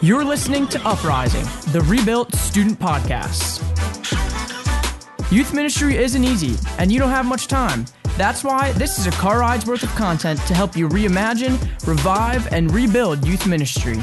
You're listening to Uprising, the Rebuilt Student Podcast. Youth ministry isn't easy, and you don't have much time. That's why this is a car ride's worth of content to help you reimagine, revive, and rebuild youth ministry.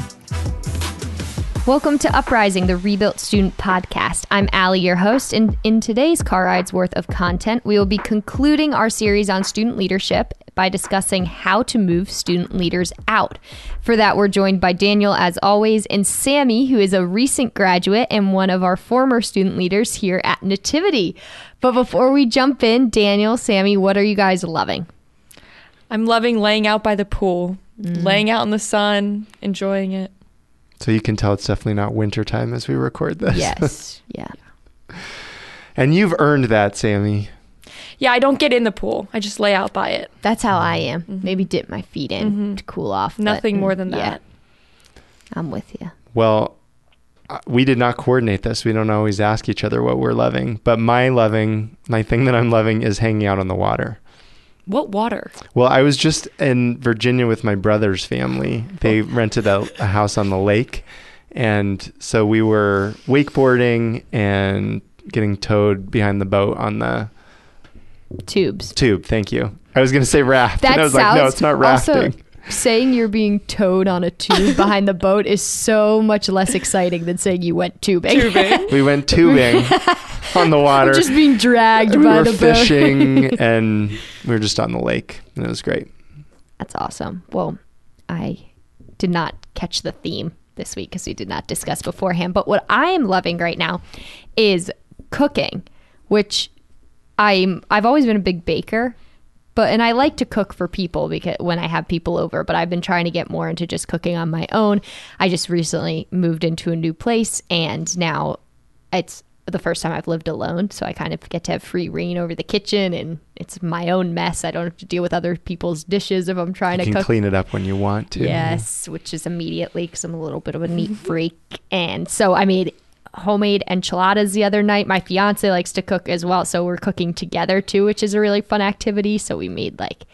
Welcome to Uprising, the Rebuilt Student Podcast. I'm Allie, your host, and in today's car rides worth of content, we will be concluding our series on student leadership by discussing how to move student leaders out. For that, we're joined by Daniel, as always, and Sammy, who is a recent graduate and one of our former student leaders here at Nativity. But before we jump in, Daniel, Sammy, what are you guys loving? I'm loving laying out by the pool, mm. laying out in the sun, enjoying it. So you can tell it's definitely not winter time as we record this. Yes. yeah. and you've earned that, Sammy. Yeah, I don't get in the pool. I just lay out by it. That's how I am. Maybe dip my feet in to cool off. but, Nothing more than yeah, that. I'm with you. Well, uh, we did not coordinate this. We don't always ask each other what we're loving. But my loving, my thing that I'm loving is hanging out on the water. What water? Well, I was just in Virginia with my brother's family. They rented a, a house on the lake. And so we were wakeboarding and getting towed behind the boat on the Tubes. tube. Thank you. I was going to say raft. That and I was sounds like, no, it's not rafting. Also, saying you're being towed on a tube behind the boat is so much less exciting than saying you went tubing. Tubing. we went tubing on the water. We're Just being dragged we by were the boat. fishing and we were just on the lake and it was great. That's awesome. Well, I did not catch the theme this week because we did not discuss beforehand. But what I am loving right now is cooking, which I'm I've always been a big baker. But and I like to cook for people because when I have people over, but I've been trying to get more into just cooking on my own. I just recently moved into a new place and now it's the first time I've lived alone, so I kind of get to have free rein over the kitchen and it's my own mess. I don't have to deal with other people's dishes if I'm trying You to can cook clean it up when you want to. Yes, which is immediately because I'm a little bit of a neat freak. And so I made homemade enchiladas the other night. My fiance likes to cook as well. So we're cooking together too, which is a really fun activity. So we made like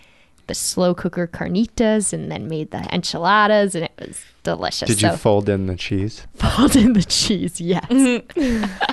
the slow cooker carnitas and then made the enchiladas and it was delicious. Did you fold in the cheese? fold in the cheese, yes.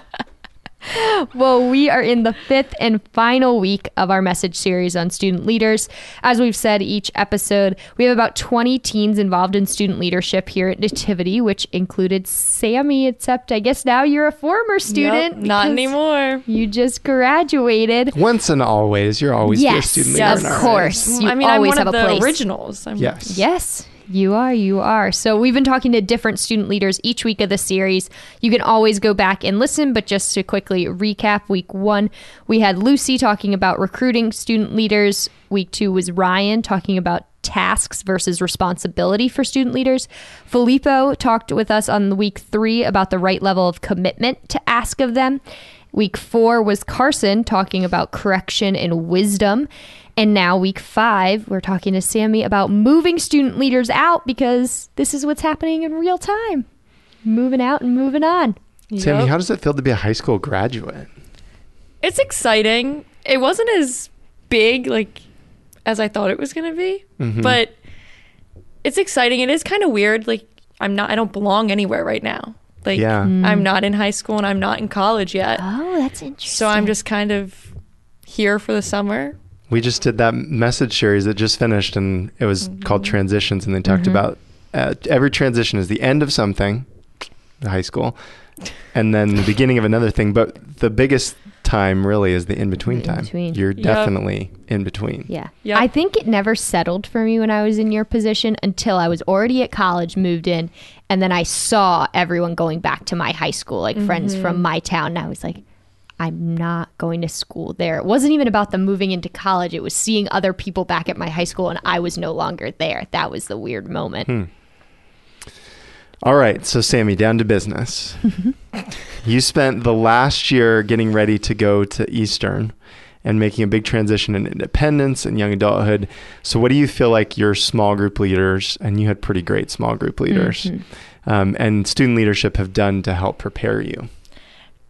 well, we are in the fifth and final week of our message series on student leaders. As we've said each episode, we have about 20 teens involved in student leadership here at Nativity, which included Sammy, except I guess now you're a former student. Nope, not anymore. You just graduated. Once and always, you're always be a student leader. of in our course. eyes. You I mean, I'm always one have of a the place. originals. I'm, Yes. Yes, you are. You are. So we've been talking to different student leaders each week of the series. You can always go back and listen, but just to quickly recap, week one, we had Lucy talking about recruiting student leaders. Week two was Ryan talking about tasks versus responsibility for student leaders. Filippo talked with us on week three about the right level of commitment to ask of them. Week four was Carson talking about correction and wisdom. And now, week five, we're talking to Sammy about moving student leaders out because this is what's happening in real time. Moving out and moving on. Sammy, Yep. how does it feel to be a high school graduate? It's exciting. It wasn't as big like as I thought it was gonna be, Mhm. but it's exciting. It is kind of weird. Like I'm not. I don't belong anywhere right now. Like Yeah. I'm not in high school and I'm not in college yet. Oh, that's interesting. So I'm just kind of here for the summer. We just did that message series that just finished, and it was mm-hmm. called Transitions, and they talked mm-hmm. about uh, every transition is the end of something, high school, and then the beginning of another thing. But the biggest time really is the in between The time. in-between. You're Yep. definitely in between. Yeah. Yep. I think it never settled for me when I was in your position until I was already at college, moved in, and then I saw everyone going back to my high school, like friends mm-hmm. from my town. And I was like, I'm not going to school there. It wasn't even about them moving into college. It was seeing other people back at my high school and I was no longer there. That was the weird moment. All right, so Sammy, down to business. you spent the last year getting ready to go to Eastern and making a big transition in independence and young adulthood. So, what do you feel like your small group leaders, and you had pretty great small group leaders, um, and student leadership have done to help prepare you?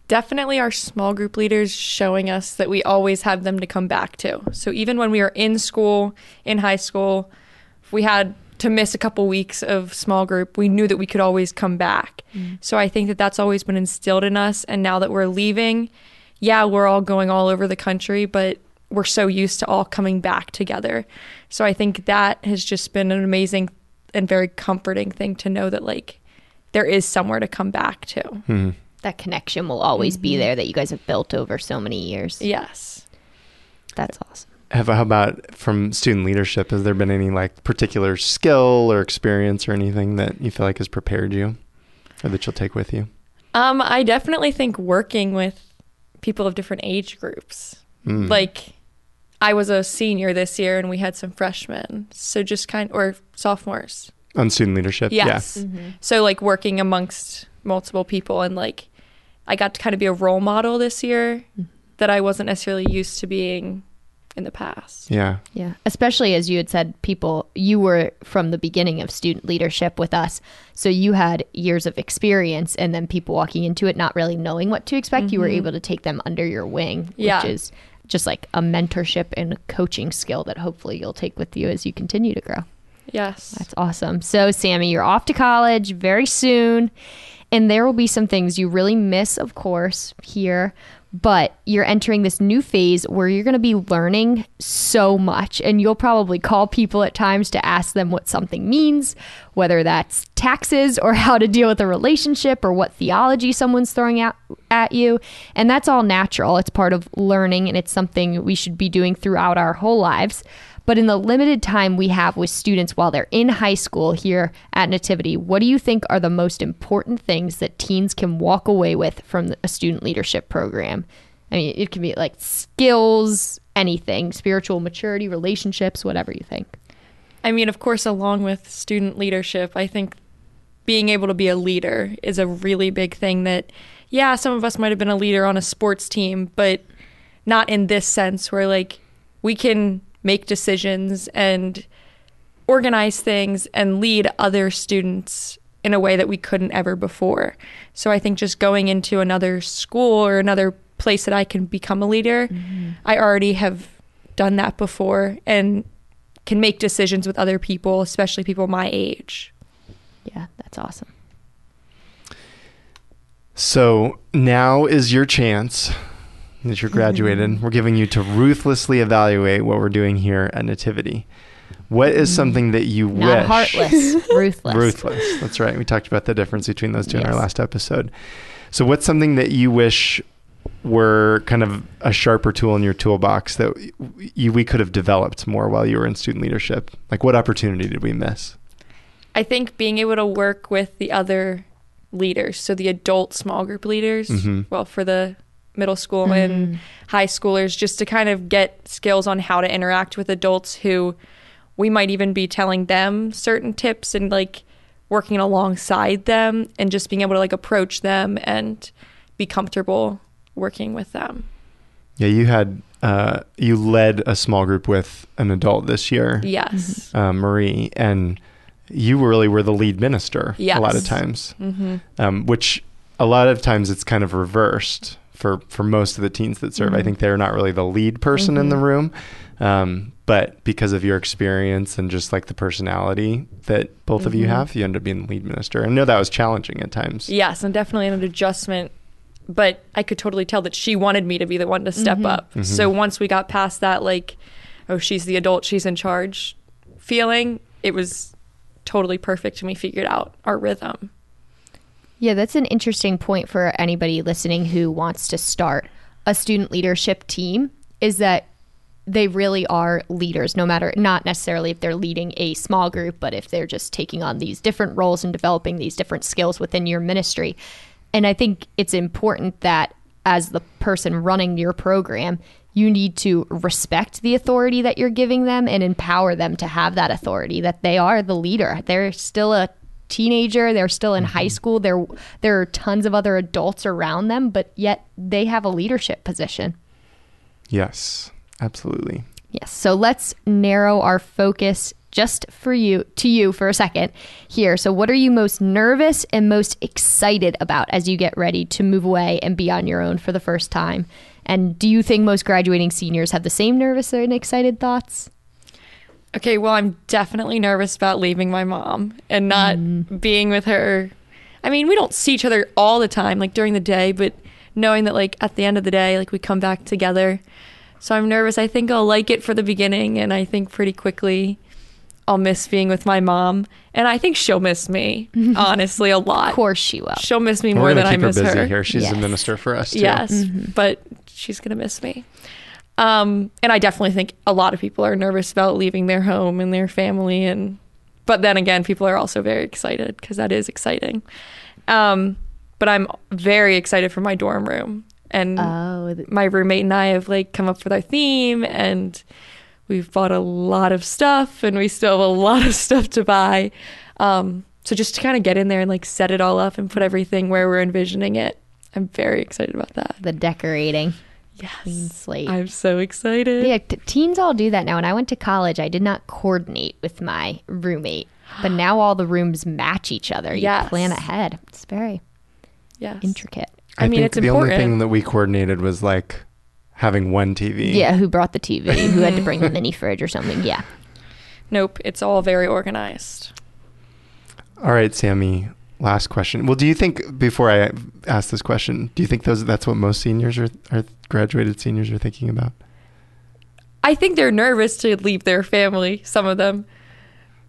Definitely our small group leaders showing us that we always have them to come back to. So even when we were in school, in high school, if we had to miss a couple weeks of small group, we knew that we could always come back. So I think that that's always been instilled in us. And now that we're leaving, yeah, we're all going all over the country, but we're so used to all coming back together. So I think that has just been an amazing and very comforting thing to know that like there is somewhere to come back to. Hmm. That connection will always be there that you guys have built over so many years. Yes. That's awesome. Have, how about from student leadership? Has there been any like particular skill or experience or anything that you feel like has prepared you or that you'll take with you? Um, I definitely think working with people of different age groups. Mm. Like I was a senior this year and we had some freshmen. So just kind or sophomores. on student leadership? Yes. So like working amongst multiple people and like I got to kind of be a role model this year mm-hmm. that I wasn't necessarily used to being in the past. Yeah. Yeah. Especially as you had said, people, you were from the beginning of student leadership with us. So you had years of experience, and then people walking into it not really knowing what to expect, you were mm-hmm. able to take them under your wing, Yeah. which is just like a mentorship and a coaching skill that hopefully you'll take with you as you continue to grow. Yes. That's awesome. So, Sammy, you're off to college very soon, and there will be some things you really miss, of course, here. But you're entering this new phase where you're going to be learning so much, and you'll probably call people at times to ask them what something means, whether that's taxes or how to deal with a relationship or what theology someone's throwing out at you. And that's all natural. It's part of learning, and it's something we should be doing throughout our whole lives. But in the limited time we have with students while they're in high school here at Nativity, what do you think are the most important things that teens can walk away with from a student leadership program? I mean, it can be like skills, anything, spiritual maturity, relationships, whatever you think. I mean, of course, along with student leadership, I think being able to be a leader is a really big thing that, yeah, some of us might have been a leader on a sports team, but not in this sense where, like, we can make decisions and organize things and lead other students in a way that we couldn't ever before. So I think just going into another school or another place that I can become a leader, mm-hmm. I already have done that before and can make decisions with other people, especially people my age. Yeah, that's awesome. So now is your chance that you're graduated. We're giving you to ruthlessly evaluate what we're doing here at Nativity. What is something that you Not wish? heartless, ruthless. Ruthless. That's right. We talked about the difference between those two in our last episode. So, what's something that you wish were kind of a sharper tool in your toolbox that you, we could have developed more while you were in student leadership? Like, what opportunity did we miss? I think being able to work with the other leaders, so the adult small group leaders, Mhm. well, for the middle school and high schoolers, just to kind of get skills on how to interact with adults who we might even be telling them certain tips and like working alongside them and just being able to like approach them and be comfortable working with them. Yeah, you had uh, you led a small group with an adult this year, Yes. uh, Marie, and you really were the lead minister a lot of times. Mm-hmm. um, which a lot of times it's kind of reversed for for most of the teens that serve. I mm-hmm. think they're not really the lead person in the mm-hmm. room, um, but because of your experience and just like the personality that both of you mm-hmm. have, you end up being the lead minister. I know that was challenging at times. Yes, and definitely an adjustment. But I could totally tell that she wanted me to be the one to step up. So once we got past that, like, oh, she's the adult, she's in charge feeling, it was totally perfect and we figured out our rhythm. Yeah, that's an interesting point for anybody listening who wants to start a student leadership team is that they really are leaders no matter not necessarily if they're leading a small group but if they're just taking on these different roles and developing these different skills within your ministry. And I think it's important that as the person running your program, you need to respect the authority that you're giving them and empower them to have that authority that they are the leader. They're still a teenager, they're still in high mm-hmm. school. There there are tons of other adults around them, but yet they have a leadership position. Yes, absolutely. Yes. So let's narrow our focus just for you to you for a second here. So what are you most nervous and most excited about as you get ready to move away and be on your own for the first time? And do you think most graduating seniors have the same nervous and excited thoughts? Okay, well, I'm definitely nervous about leaving my mom and not mm. being with her. I mean, we don't see each other all the time, like during the day, but knowing that, like, at the end of the day, like, we come back together. So I'm nervous. I think I'll like it for the beginning, and I think pretty quickly I'll miss being with my mom. And I think she'll miss me, honestly, a lot. Of course she will. She'll miss me We're more gonna than I keep her miss busy her. here. She's Yes. a minister for us too. Yes, mm-hmm. but she's gonna miss me. Um, and I definitely think a lot of people are nervous about leaving their home and their family, and but then again, people are also very excited because that is exciting. Um, but I'm very excited for my dorm room, and Oh, th- my roommate and I have like come up with our theme, and we've bought a lot of stuff, and we still have a lot of stuff to buy. Um, so just to kind of get in there and like set it all up and put everything where we're envisioning it, I'm very excited about that. the decorating. Clean Yes. slate. I'm so excited. Yeah, t- teens all do that now. When I went to college, I did not coordinate with my roommate, but now all the rooms match each other. You Yes. plan ahead. It's very Yes. intricate. I, mean, think it's the important. only thing that we coordinated was like having one TV. Yeah, who brought the TV? who had to bring the mini fridge or something? Yeah. nope, it's all very organized. All right, Sammy. Last question. Well, do you think before I ask this question, do you think those that's what most seniors are, are graduated seniors are thinking about? I think they're nervous to leave their family, some of them.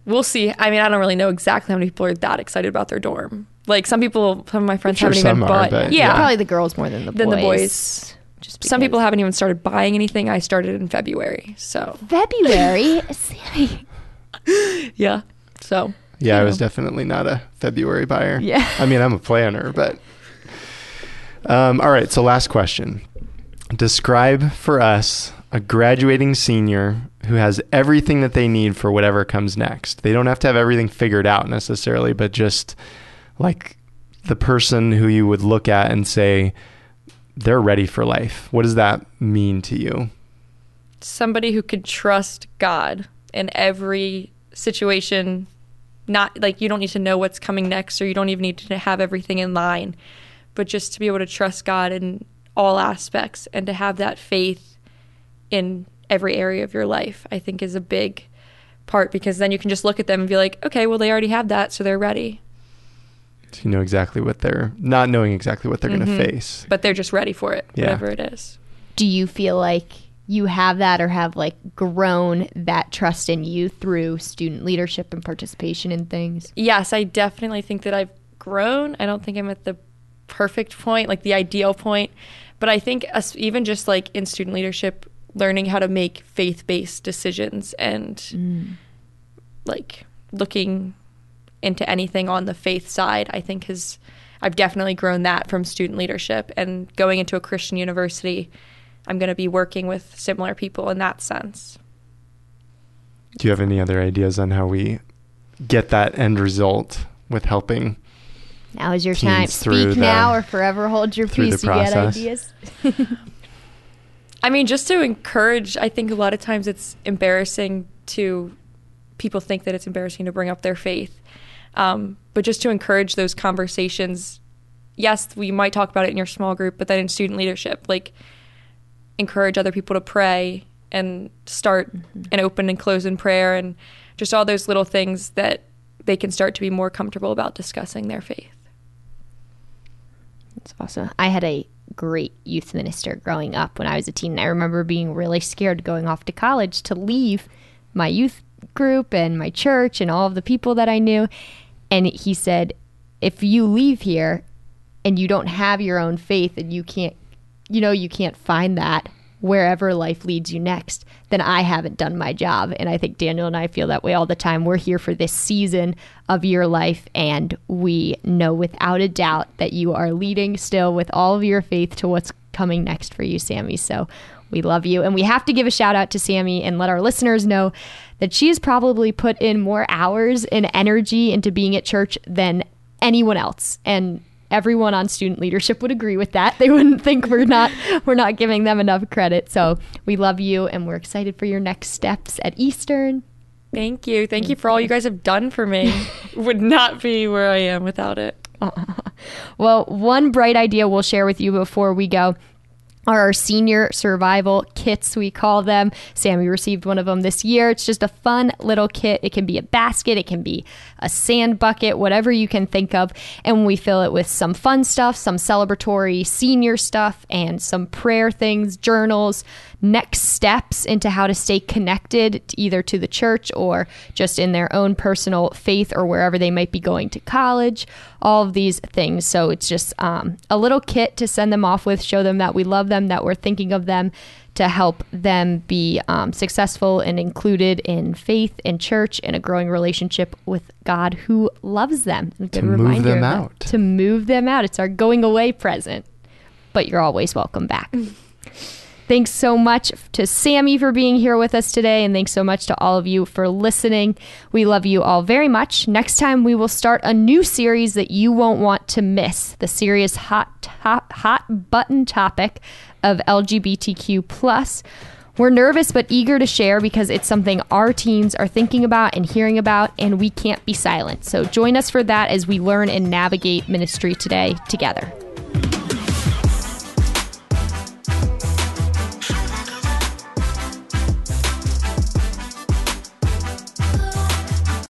We'll see. I mean, I don't really know exactly how many people are that excited about their dorm. Like some people, some of my friends sure haven't even some are, bought. but yeah, yeah. Probably the girls more than the boys. Than the boys. Just some people haven't even started buying anything. I started in February, so February. Sammy. yeah. So Yeah, I was know. definitely not a February buyer. Yeah. I mean, I'm a planner, but. Um, all right, so last question. Describe for us a graduating senior who has everything that they need for whatever comes next. They don't have to have everything figured out necessarily, but just like the person who you would look at and say, they're ready for life. What does that mean to you? somebody who could trust God in every situation. Not like you don't need to know what's coming next, or you don't even need to have everything in line, but just to be able to trust God in all aspects and to have that faith in every area of your life, I think is a big part because then you can just look at them and be like, okay, well, they already have that, so they're ready, So you know exactly what they're not knowing exactly what they're going Mhm. to face. but they're just ready for it, Yeah. whatever it is. Do you feel like you have that or have like grown that trust in you through student leadership and participation in things? yes, I definitely think that I've grown. I don't think I'm at the perfect point, like the ideal point, but I think us, even just like in student leadership, learning how to make faith based decisions and mm. like looking into anything on the faith side, I think has. I've definitely grown that from student leadership and going into a Christian university. I'm going to be working with similar people in that sense. Do you have any other ideas on how we get that end result with helping? Now is your time. through Speak now the- or forever hold your peace. You get ideas? I mean, just to encourage, I think a lot of times it's embarrassing to people think that it's embarrassing to bring up their faith. Um, but just to encourage those conversations, yes, we might talk about it in your small group, but then in student leadership, like encourage other people to pray and start mm-hmm. an open and close in prayer and just all those little things that they can start to be more comfortable about discussing their faith. That's awesome. I had a great youth minister growing up when I was a teen. I remember being really scared going off to college to leave my youth group and my church and all of the people that I knew. And he said, if you leave here and you don't have your own faith and you can't, you know, you can't find that wherever life leads you next, then I haven't done my job. And I think Daniel and I feel that way all the time. We're here for this season of your life, and we know without a doubt that you are leading still with all of your faith to what's coming next for you, Sammy. So we love you. And we have to give a shout out to Sammy and let our listeners know that she has probably put in more hours and energy into being at church than anyone else. And everyone on student leadership would agree with that. They wouldn't think we're not we're not giving them enough credit. So we love you and we're excited for your next steps at Eastern. Thank you. Thank you for all you guys have done for me. Would not be where I am without it. Well, one bright idea we'll share with you before we go. Are our senior survival kits, we call them. Sammy received one of them this year. It's just a fun little kit. It can be a basket, it can be a sand bucket, whatever you can think of. And we fill it with some fun stuff, some celebratory senior stuff, and some prayer things, journals, next steps into how to stay connected to either to the church or just in their own personal faith or wherever they might be going to college, all of these things. So it's just um, a little kit to send them off with, show them that we love them, that we're thinking of them to help them be um, successful and included in faith and church and a growing relationship with God who loves them. A good To move them of that. out. To move them out. It's our going away present. But you're always welcome back. Thanks so much to Sammy for being here with us today, and thanks so much to all of you for listening. We love you all very much. Next time, we will start a new series that you won't want to miss. The serious hot top, hot button topic of LGBTQ plus. We're nervous but eager to share because it's something our teens are thinking about and hearing about, and we can't be silent. So join us for that as we learn and navigate ministry today together.